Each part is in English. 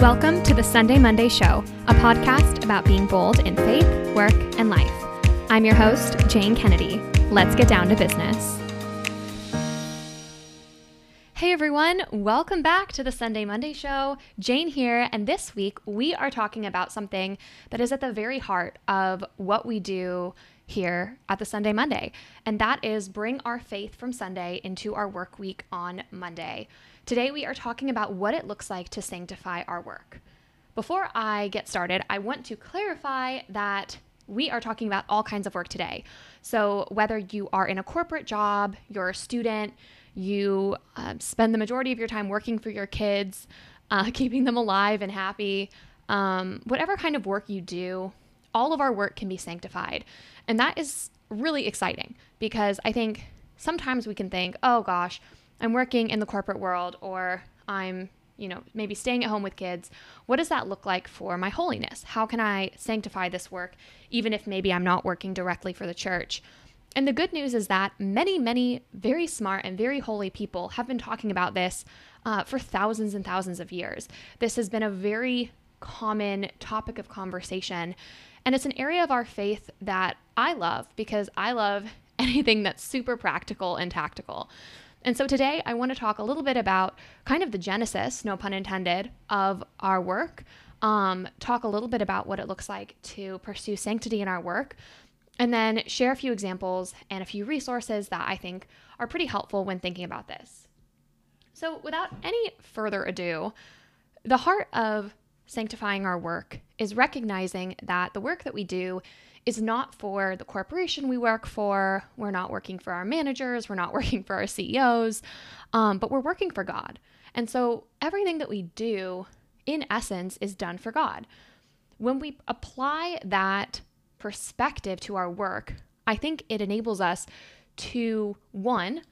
Welcome to the Sunday Monday Show, a podcast about being bold in faith, work, and life. I'm your host, Jane Kennedy. Let's get down to business. Hey everyone, welcome back to the Sunday Monday Show. Jane here, and this week we are talking about something that is at the very heart of what we do here at the Sunday Monday, and that is bring our faith from Sunday into our work week on Monday. Today, we are talking about what it looks like to sanctify our work. Before I get started, I want to clarify that we are talking about all kinds of work today. So, whether you are in a corporate job, you're a student, you um, spend the majority of your time working for your kids, uh, keeping them alive and happy, um, whatever kind of work you do, all of our work can be sanctified. And that is really exciting because I think sometimes we can think, oh gosh, I'm working in the corporate world or I'm, you know, maybe staying at home with kids. What does that look like for my holiness? How can I sanctify this work even if maybe I'm not working directly for the church? And the good news is that many, many very smart and very holy people have been talking about this uh, for thousands and thousands of years. This has been a very common topic of conversation. And it's an area of our faith that I love because I love anything that's super practical and tactical. And so today I want to talk a little bit about kind of the genesis, no pun intended, of our work. Um, talk a little bit about what it looks like to pursue sanctity in our work, and then share a few examples and a few resources that I think are pretty helpful when thinking about this. So, without any further ado, the heart of sanctifying our work is recognizing that the work that we do is not for the corporation we work for. We're not working for our managers. We're not working for our CEOs, um, but we're working for God. And so everything that we do, in essence, is done for God. When we apply that perspective to our work, I think it enables us to, one,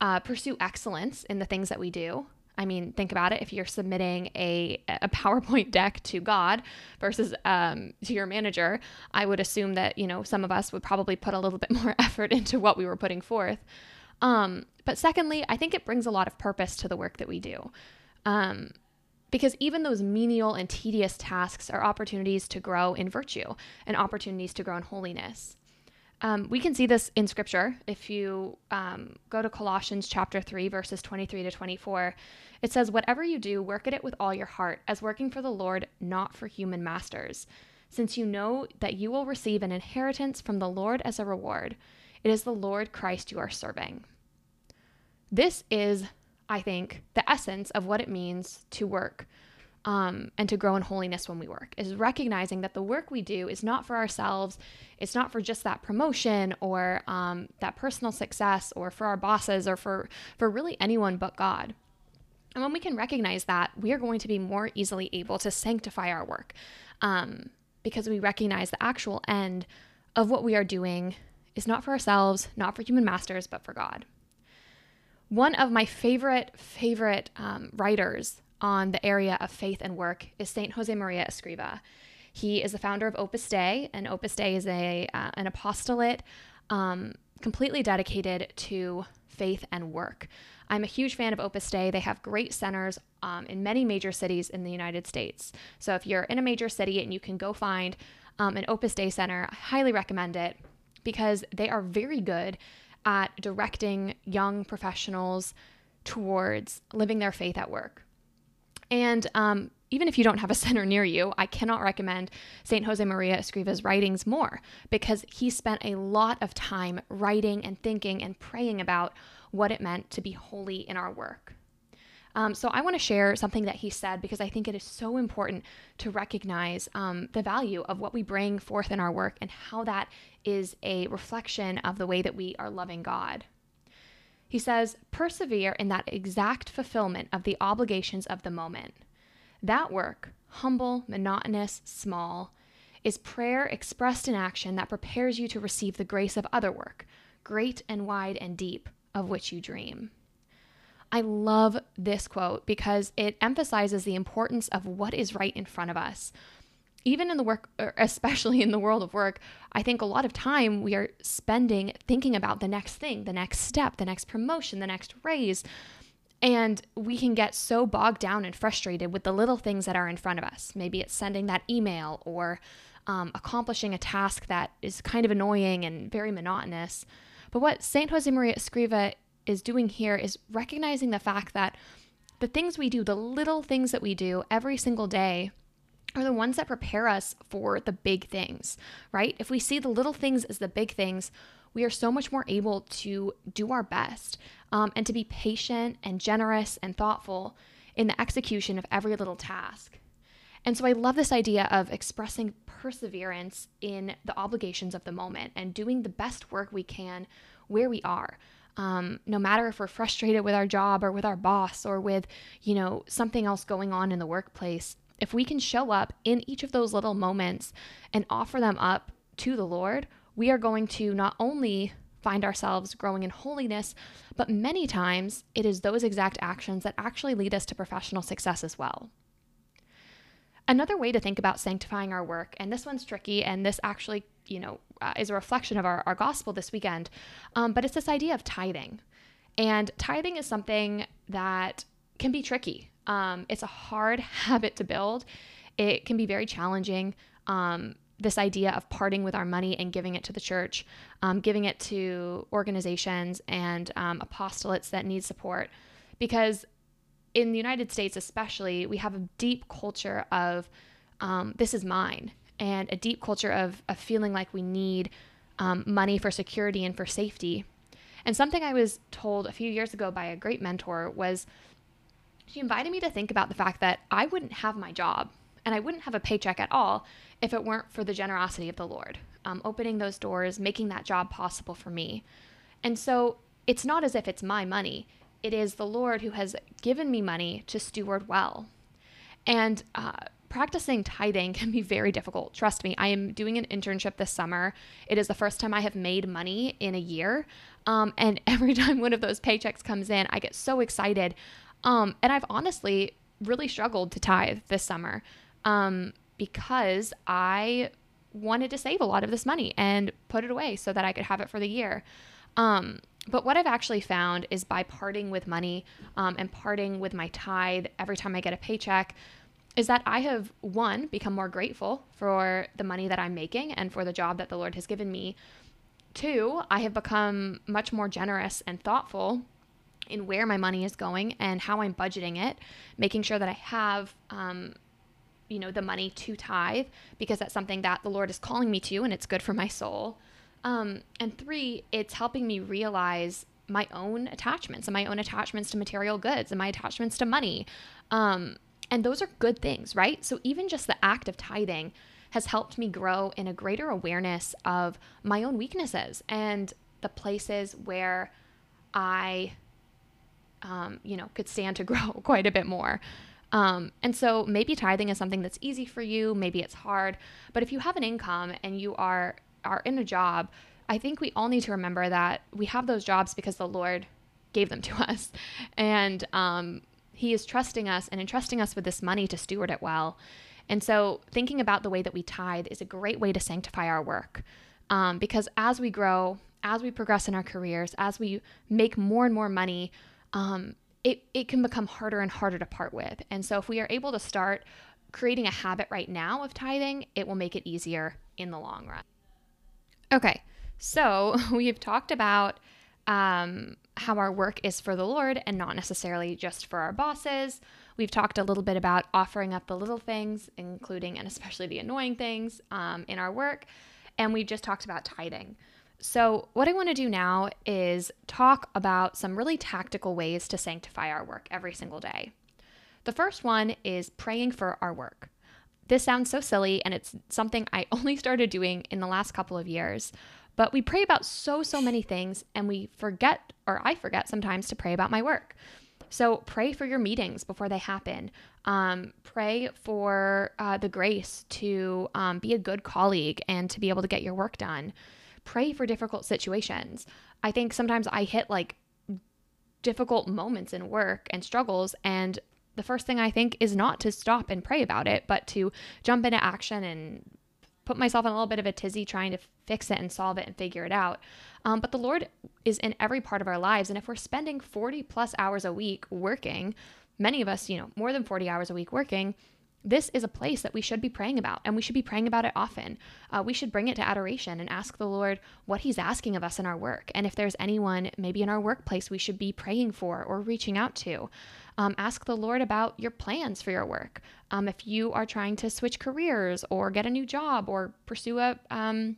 uh, pursue excellence in the things that we do. I mean, think about it. If you're submitting a, a PowerPoint deck to God versus um, to your manager, I would assume that, you know, some of us would probably put a little bit more effort into what we were putting forth. Um, but secondly, I think it brings a lot of purpose to the work that we do. Um, because even those menial and tedious tasks are opportunities to grow in virtue and opportunities to grow in holiness. Um, we can see this in scripture. If you um, go to Colossians chapter 3, verses 23 to 24, it says, Whatever you do, work at it with all your heart, as working for the Lord, not for human masters, since you know that you will receive an inheritance from the Lord as a reward. It is the Lord Christ you are serving. This is, I think, the essence of what it means to work um, and to grow in holiness when we work is recognizing that the work we do is not for ourselves. It's not for just that promotion or um, that personal success or for our bosses or for for really anyone but god. And when we can recognize that we are going to be more easily able to sanctify our work um, because we recognize the actual end of what we are doing is not for ourselves not for human masters but for god. One of my favorite favorite um, writers on the area of faith and work is Saint Josemaria Escriva. He is the founder of Opus Dei, and Opus Dei is a uh, an apostolate um, completely dedicated to faith and work. I'm a huge fan of Opus Dei. They have great centers um, in many major cities in the United States. So if you're in a major city and you can go find um, an Opus Dei center, I highly recommend it because they are very good at directing young professionals towards living their faith at work. And um, even if you don't have a center near you, I cannot recommend St. Josemaria Escriva's writings more because he spent a lot of time writing and thinking and praying about what it meant to be holy in our work. Um, so I want to share something that he said because I think it is so important to recognize um, the value of what we bring forth in our work and how that is a reflection of the way that we are loving God. He says, persevere in that exact fulfillment of the obligations of the moment. That work, humble, monotonous, small, is prayer expressed in action that prepares you to receive the grace of other work, great and wide and deep, of which you dream. I love this quote because it emphasizes the importance of what is right in front of us, even in the work, especially in the world of work, I think a lot of time we are spending thinking about the next thing, the next step, the next promotion, the next raise. And we can get so bogged down and frustrated with the little things that are in front of us. Maybe it's sending that email or um, accomplishing a task that is kind of annoying and very monotonous. But what St. Josemaria Escriva is doing here is recognizing the fact that the things we do, the little things that we do every single day, are the ones that prepare us for the big things, right? If we see the little things as the big things, we are so much more able to do our best um, and to be patient and generous and thoughtful in the execution of every little task. And so I love this idea of expressing perseverance in the obligations of the moment and doing the best work we can where we are. Um, no matter if we're frustrated with our job or with our boss or with, you know, something else going on in the workplace, if we can show up in each of those little moments and offer them up to the Lord, we are going to not only find ourselves growing in holiness, but many times it is those exact actions that actually lead us to professional success as well. Another way to think about sanctifying our work, and this one's tricky, and this actually, you know, uh, is a reflection of our, our gospel this weekend, um, but it's this idea of tithing. And tithing is something that can be tricky. Um, it's a hard habit to build. It can be very challenging. Um, this idea of parting with our money and giving it to the church, um, giving it to organizations and um, apostolates that need support. Because in the United States, especially, we have a deep culture of um, this is mine and a deep culture of, of feeling like we need um, money for security and for safety. And something I was told a few years ago by a great mentor was she invited me to think about the fact that I wouldn't have my job and I wouldn't have a paycheck at all if it weren't for the generosity of the Lord, um, opening those doors, making that job possible for me. And so it's not as if it's my money, it is the Lord who has given me money to steward well. And uh, practicing tithing can be very difficult. Trust me, I am doing an internship this summer. It is the first time I have made money in a year. Um, and every time one of those paychecks comes in, I get so excited. Um, and I've honestly really struggled to tithe this summer um, because I wanted to save a lot of this money and put it away so that I could have it for the year. Um, but what I've actually found is by parting with money um, and parting with my tithe every time I get a paycheck, is that I have one become more grateful for the money that I'm making and for the job that the Lord has given me. Two, I have become much more generous and thoughtful in where my money is going and how I'm budgeting it, making sure that I have um, you know, the money to tithe because that's something that the Lord is calling me to and it's good for my soul. Um, and three, it's helping me realize my own attachments and my own attachments to material goods and my attachments to money. Um, and those are good things, right? So even just the act of tithing has helped me grow in a greater awareness of my own weaknesses and the places where I, um, you know, could stand to grow quite a bit more. Um, and so maybe tithing is something that's easy for you, maybe it's hard, but if you have an income and you are are in a job, I think we all need to remember that we have those jobs because the Lord gave them to us, and um, He is trusting us and entrusting us with this money to steward it well. And so, thinking about the way that we tithe is a great way to sanctify our work, um, because as we grow, as we progress in our careers, as we make more and more money, um, it, it can become harder and harder to part with. And so if we are able to start creating a habit right now of tithing, it will make it easier in the long run. Okay, so we've talked about um, how our work is for the Lord and not necessarily just for our bosses. We've talked a little bit about offering up the little things, including and especially the annoying things um, in our work. And we've just talked about tithing. So, what I want to do now is talk about some really tactical ways to sanctify our work every single day. The first one is praying for our work. This sounds so silly, and it's something I only started doing in the last couple of years. But we pray about so, so many things, and we forget, or I forget sometimes, to pray about my work. So pray for your meetings before they happen. Um, pray for uh, the grace to um, be a good colleague and to be able to get your work done pray for difficult situations. I think sometimes I hit like difficult moments in work and struggles and the first thing I think is not to stop and pray about it, but to jump into action and put myself in a little bit of a tizzy trying to fix it and solve it and figure it out. Um, but the Lord is in every part of our lives. And if we're spending 40 plus hours a week working, many of us, you know, more than 40 hours a week working, this is a place that we should be praying about, and we should be praying about it often. Uh, we should bring it to adoration and ask the Lord what He's asking of us in our work. And if there's anyone, maybe in our workplace, we should be praying for or reaching out to. Um, ask the Lord about your plans for your work. Um, if you are trying to switch careers or get a new job or pursue a, um,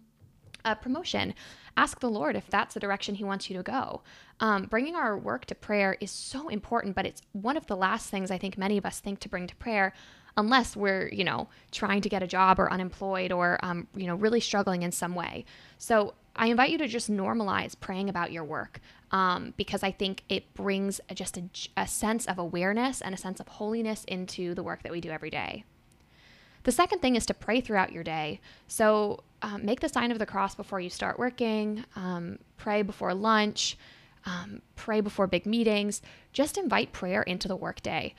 a promotion, ask the Lord if that's the direction He wants you to go. Um, bringing our work to prayer is so important, but it's one of the last things I think many of us think to bring to prayer unless we're, you know, trying to get a job or unemployed or, um, you know, really struggling in some way. So I invite you to just normalize praying about your work um, because I think it brings just a, a sense of awareness and a sense of holiness into the work that we do every day. The second thing is to pray throughout your day. So um, make the sign of the cross before you start working, um, pray before lunch, um, pray before big meetings. Just invite prayer into the workday.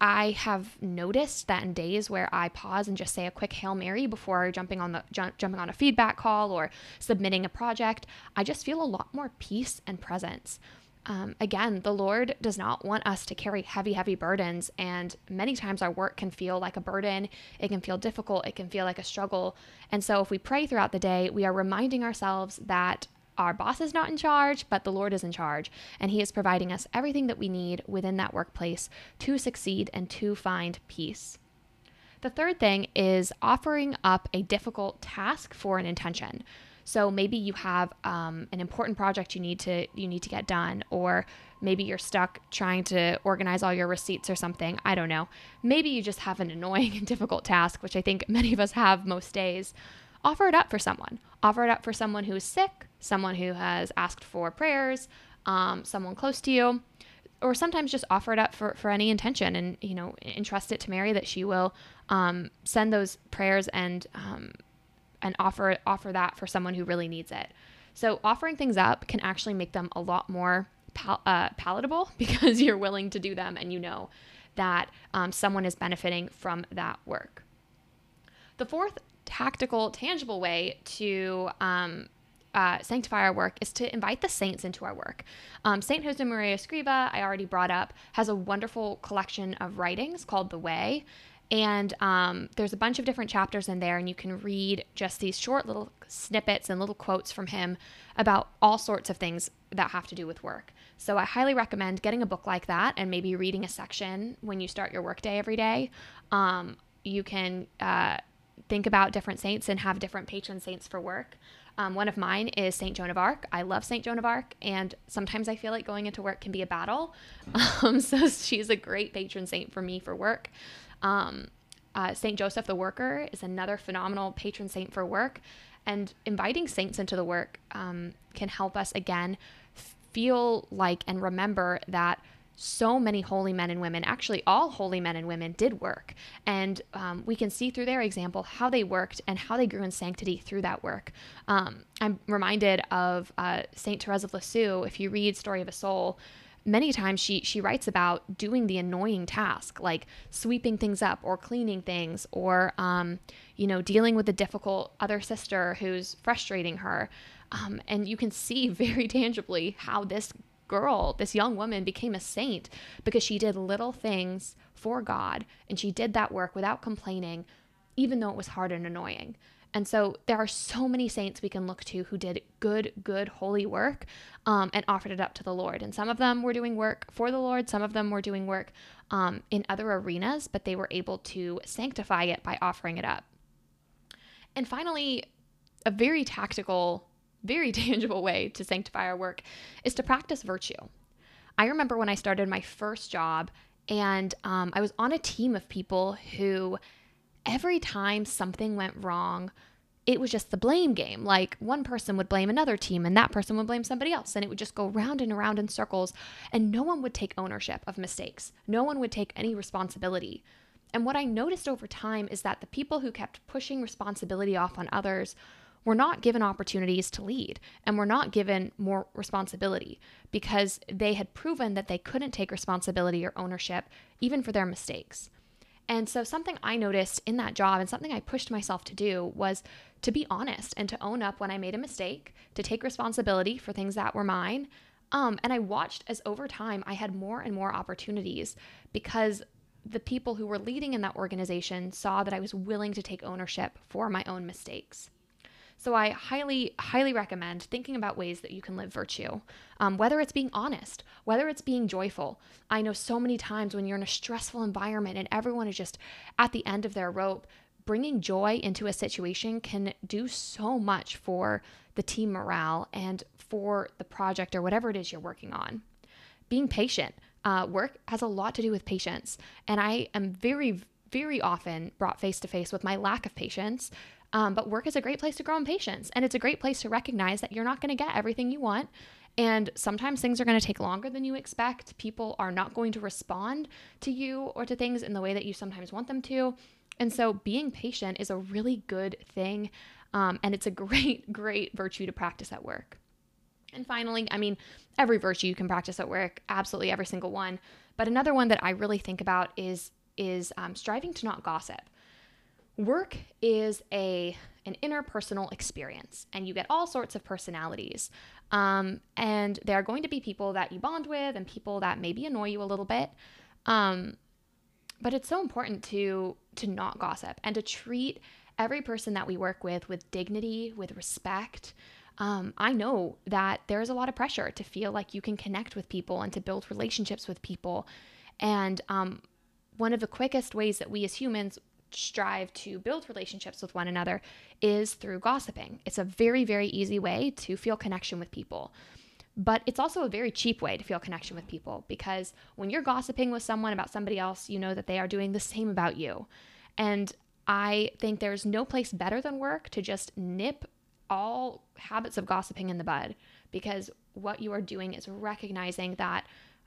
I have noticed that in days where I pause and just say a quick Hail Mary before jumping on the ju- jumping on a feedback call or submitting a project, I just feel a lot more peace and presence. Um, again, the Lord does not want us to carry heavy, heavy burdens. And many times our work can feel like a burden. It can feel difficult. It can feel like a struggle. And so if we pray throughout the day, we are reminding ourselves that our boss is not in charge, but the Lord is in charge, and He is providing us everything that we need within that workplace to succeed and to find peace. The third thing is offering up a difficult task for an intention. So maybe you have um, an important project you need to you need to get done, or maybe you're stuck trying to organize all your receipts or something. I don't know. Maybe you just have an annoying and difficult task, which I think many of us have most days offer it up for someone. Offer it up for someone who is sick, someone who has asked for prayers, um, someone close to you, or sometimes just offer it up for, for any intention and, you know, entrust it to Mary that she will um, send those prayers and, um, and offer, offer that for someone who really needs it. So offering things up can actually make them a lot more pal- uh, palatable because you're willing to do them and you know that um, someone is benefiting from that work. The fourth tactical, tangible way to um, uh, sanctify our work is to invite the saints into our work. Um, Saint Josemaria Escriva, I already brought up, has a wonderful collection of writings called The Way. And um, there's a bunch of different chapters in there, and you can read just these short little snippets and little quotes from him about all sorts of things that have to do with work. So I highly recommend getting a book like that and maybe reading a section when you start your workday every day. Um, you can uh, think about different saints and have different patron saints for work. Um, one of mine is Saint Joan of Arc. I love Saint Joan of Arc, and sometimes I feel like going into work can be a battle. Um, so she's a great patron saint for me for work. Um, uh, saint Joseph the Worker is another phenomenal patron saint for work, and inviting saints into the work um, can help us again feel like and remember that so many holy men and women, actually, all holy men and women did work. And um, we can see through their example how they worked and how they grew in sanctity through that work. Um, I'm reminded of uh, St. Therese of Lisieux. If you read Story of a Soul, many times she she writes about doing the annoying task like sweeping things up or cleaning things or um, you know dealing with a difficult other sister who's frustrating her um, and you can see very tangibly how this girl, this young woman, became a saint because she did little things for God and she did that work without complaining, even though it was hard and annoying. And so there are so many saints we can look to who did good, good, holy work um, and offered it up to the Lord. And some of them were doing work for the Lord, some of them were doing work um, in other arenas, but they were able to sanctify it by offering it up. And finally, a very tactical very tangible way to sanctify our work is to practice virtue. I remember when I started my first job, and um, I was on a team of people who, every time something went wrong, it was just the blame game. Like one person would blame another team, and that person would blame somebody else, and it would just go round and around in circles, and no one would take ownership of mistakes. No one would take any responsibility. And what I noticed over time is that the people who kept pushing responsibility off on others were not given opportunities to lead and were not given more responsibility because they had proven that they couldn't take responsibility or ownership even for their mistakes. And so, something I noticed in that job and something I pushed myself to do was to be honest and to own up when I made a mistake, to take responsibility for things that were mine. Um, and I watched as over time I had more and more opportunities because the people who were leading in that organization saw that I was willing to take ownership for my own mistakes. So I highly, highly recommend thinking about ways that you can live virtue, um, whether it's being honest, whether it's being joyful. I know so many times when you're in a stressful environment and everyone is just at the end of their rope, bringing joy into a situation can do so much for the team morale and for the project or whatever it is you're working on. Being patient. Uh, work has a lot to do with patience. And I am very, very often brought face to face with my lack of patience um, but work is a great place to grow in patience. And it's a great place to recognize that you're not going to get everything you want. And sometimes things are going to take longer than you expect. People are not going to respond to you or to things in the way that you sometimes want them to. And so being patient is a really good thing. Um, and it's a great, great virtue to practice at work. And finally, I mean, every virtue you can practice at work, absolutely every single one. But another one that I really think about is is um, striving to not gossip. Work is a an interpersonal experience, and you get all sorts of personalities. Um, and there are going to be people that you bond with, and people that maybe annoy you a little bit. Um, but it's so important to to not gossip and to treat every person that we work with with dignity, with respect. Um, I know that there's a lot of pressure to feel like you can connect with people and to build relationships with people. And um, one of the quickest ways that we as humans strive to build relationships with one another is through gossiping. It's a very, very easy way to feel connection with people. But it's also a very cheap way to feel connection with people because when you're gossiping with someone about somebody else, you know that they are doing the same about you. And I think there's no place better than work to just nip all habits of gossiping in the bud because what you are doing is recognizing that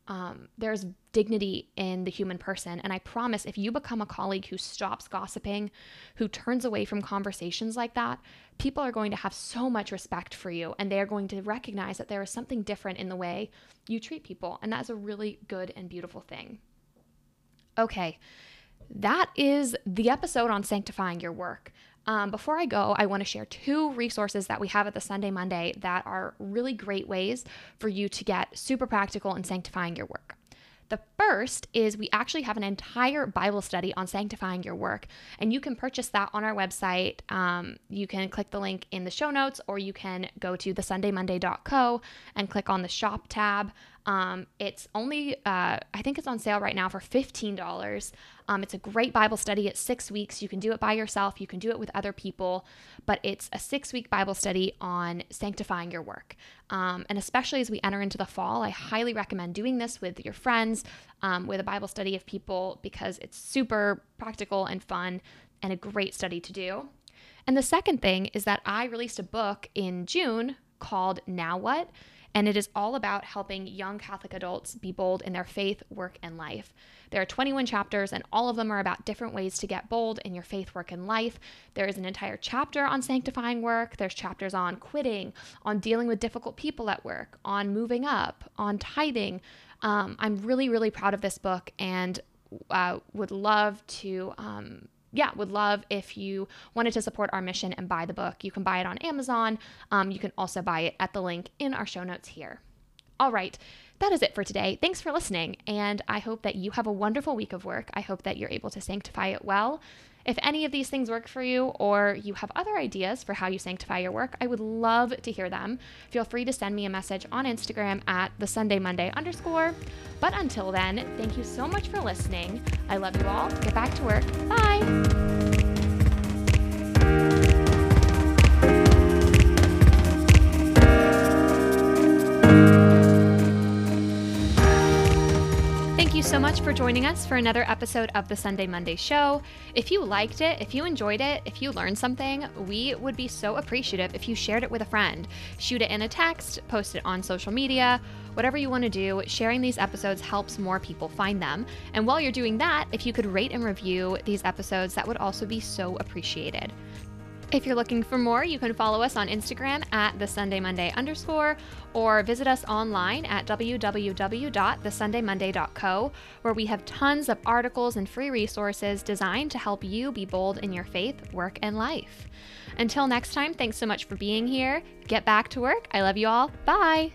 um, there's dignity in the human person. And I promise if you become a colleague who stops gossiping, who turns away from conversations like that, people are going to have so much respect for you and they are going to recognize that there is something different in the way you treat people. And that's a really good and beautiful thing. Okay, that is the episode on sanctifying your work. Um, before I go, I want to share two resources that we have at the Sunday Monday that are really great ways for you to get super practical in sanctifying your work. The first is we actually have an entire Bible study on sanctifying your work, and you can purchase that on our website. Um, you can click the link in the show notes, or you can go to thesundaymonday.co and click on the shop tab. Um, it's only, uh, I think it's on sale right now for $15. Um, it's a great Bible study. It's six weeks. You can do it by yourself, you can do it with other people, but it's a six week Bible study on sanctifying your work. Um, and especially as we enter into the fall, I highly recommend doing this with your friends, um, with a Bible study of people, because it's super practical and fun and a great study to do. And the second thing is that I released a book in June called Now What? And it is all about helping young Catholic adults be bold in their faith, work, and life. There are 21 chapters, and all of them are about different ways to get bold in your faith, work, and life. There is an entire chapter on sanctifying work. There's chapters on quitting, on dealing with difficult people at work, on moving up, on tithing. Um, I'm really, really proud of this book and uh, would love to. Um, yeah, would love if you wanted to support our mission and buy the book. You can buy it on Amazon. Um, you can also buy it at the link in our show notes here. All right, that is it for today. Thanks for listening, and I hope that you have a wonderful week of work. I hope that you're able to sanctify it well. If any of these things work for you or you have other ideas for how you sanctify your work, I would love to hear them. Feel free to send me a message on Instagram at the Sunday Monday underscore. But until then, thank you so much for listening. I love you all. Get back to work. Bye. You so much for joining us for another episode of the Sunday Monday Show. If you liked it, if you enjoyed it, if you learned something, we would be so appreciative if you shared it with a friend. Shoot it in a text, post it on social media, whatever you want to do. Sharing these episodes helps more people find them. And while you're doing that, if you could rate and review these episodes, that would also be so appreciated. If you're looking for more, you can follow us on Instagram at the Sunday Monday underscore or visit us online at www.thesundaymonday.co, where we have tons of articles and free resources designed to help you be bold in your faith, work, and life. Until next time, thanks so much for being here. Get back to work. I love you all. Bye.